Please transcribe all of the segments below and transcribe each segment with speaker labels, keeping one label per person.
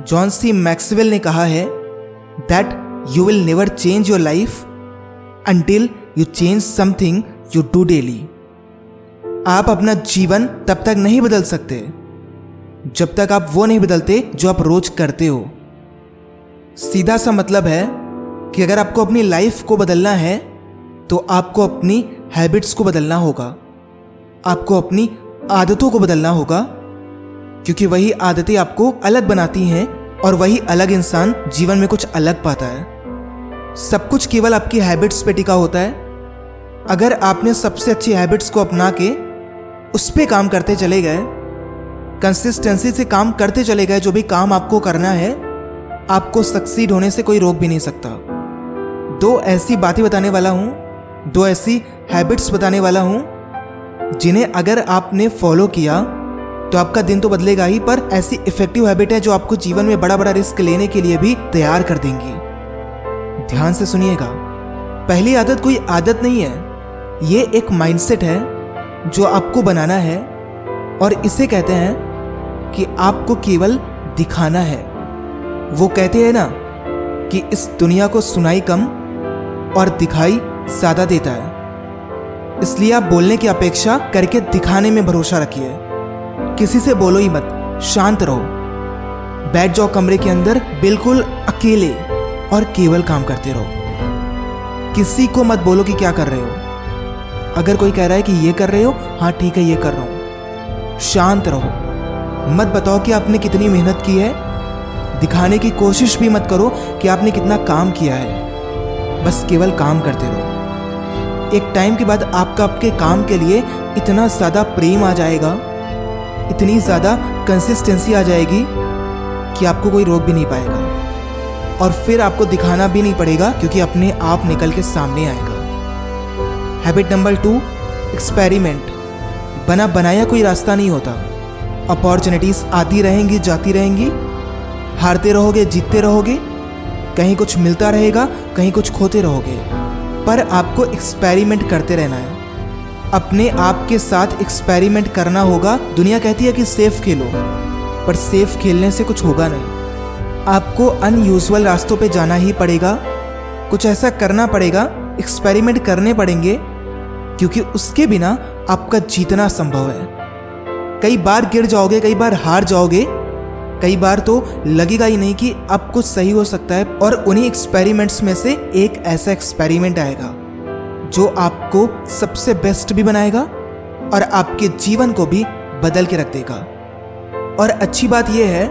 Speaker 1: John C Maxwell ने कहा है that you will never change your life until you change something you do daily आप अपना जीवन तब तक नहीं बदल सकते, जब तक आप वो नहीं बदलते जो आप रोज करते हो। सीधा सा मतलब है कि अगर आपको अपनी लाइफ को बदलना है तो आपको अपनी हैबिट्स को बदलना होगा, आपको अपनी आदतों को बदलना होगा क्योंकि वही आदतें आपको अलग बनाती हैं और वही अलग इंसान जीवन में कुछ अलग पाता है। सब कुछ केवल आपकी हैबिट्स पे टिका होता है। अगर आपने सबसे अच्छी हैबिट्स को अपना के उस पर काम करते चले गए कंसिस्टेंसी से काम करते चले गए, जो भी काम आपको करना है, आपको सक्सीड होने से कोई रोक भी नहीं सकता। दो ऐसी बातें बताने वाला हूँ, दो ऐसी हैबिट्स बताने वाला हूँ, जिन्हें अगर आपने फॉलो किया तो आपका दिन तो बदलेगा ही, पर ऐसी इफ़ेक्टिव हैबिट है जो आपको जीवन में बड़ा बड़ा रिस्क लेने के लिए भी तैयार कर देंगी। ध्यान से सुनिएगा। पहली आदत कोई आदत नहीं है। ये एक माइंडसेट है जो आपको बनाना है और इसे कहते हैं कि आपको केवल दिखाना है। वो कहते हैं ना कि इस दुनिया को सुनाई कम और दिखाई ज़्यादा देता है। इसलिए आप बोलने की अपेक्षा करके दिखाने में भरोसा रखिए। किसी से बोलो ही मत, शांत रहो। बैठ जाओ कमरे के अंदर, बिल्कुल अकेले और केवल काम करते रहो। किसी को मत बोलो कि क्या कर रहे हो। अगर कोई कह रहा है कि ये कर रहे हो हाँ ठीक है, ये कर रहा हूँ। शांत रहो। मत बताओ कि आपने कितनी मेहनत की है। दिखाने की कोशिश भी मत करो कि आपने कितना काम किया है। बस केवल काम करते रहो। एक टाइम के बाद आपका, आपके काम के लिए इतना ज़्यादा प्रेम आ जाएगा। इतनी ज़्यादा कंसिस्टेंसी आ जाएगी कि आपको कोई रोक भी नहीं पाएगा। और फिर आपको दिखाना भी नहीं पड़ेगा क्योंकि अपने आप निकल के सामने आएगा। हैबिट नंबर टू एक्सपेरिमेंट बना बनाया कोई रास्ता नहीं होता। अपॉर्चुनिटीज़ आती रहेंगी, जाती रहेंगी। हारते रहोगे, जीतते रहोगे। कहीं कुछ मिलता रहेगा, कहीं कुछ खोते रहोगे। पर आपको एक्सपेरिमेंट करते रहना है। अपने आप के साथ एक्सपेरिमेंट करना होगा। दुनिया कहती है कि सेफ़ खेलो, पर सेफ़ खेलने से कुछ होगा नहीं। आपको अनयूजल रास्तों पे जाना ही पड़ेगा। कुछ ऐसा करना पड़ेगा एक्सपेरिमेंट करने पड़ेंगे, क्योंकि उसके बिना आपका जीतना संभव है। कई बार गिर जाओगे, कई बार हार जाओगे। कई बार तो लगेगा ही नहीं कि अब कुछ सही हो सकता है, और उन्हीं एक्सपेरिमेंट्स में से एक ऐसा एक्सपेरिमेंट आएगा। जो आपको सबसे बेस्ट भी बनाएगा और आपके जीवन को भी बदल के रख देगा। और अच्छी बात यह है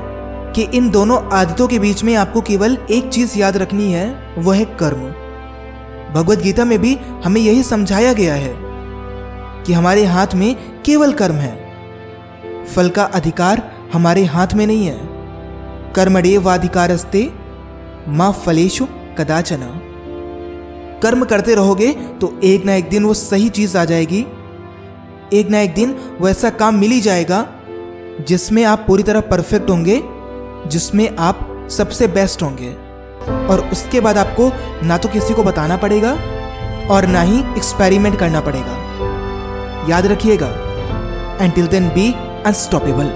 Speaker 1: कि इन दोनों आदतों के बीच में आपको केवल एक चीज़ याद रखनी है वह है कर्म। भगवत गीता में भी हमें यही समझाया गया है कि हमारे हाथ में केवल कर्म है। फल का अधिकार हमारे हाथ में नहीं है। कर्मडे वाधिकारस्ते माँ फलेशु कदाचना। कर्म करते रहोगे तो एक ना एक दिन वो सही चीज़ आ जाएगी। एक ना एक दिन वो ऐसा काम मिल ही जाएगा, जिसमें आप पूरी तरह परफेक्ट होंगे, जिसमें आप सबसे बेस्ट होंगे। और उसके बाद आपको ना तो किसी को बताना पड़ेगा, और ना ही एक्सपेरिमेंट करना पड़ेगा। याद रखिएगा एंटिल देन बी अनस्टॉपेबल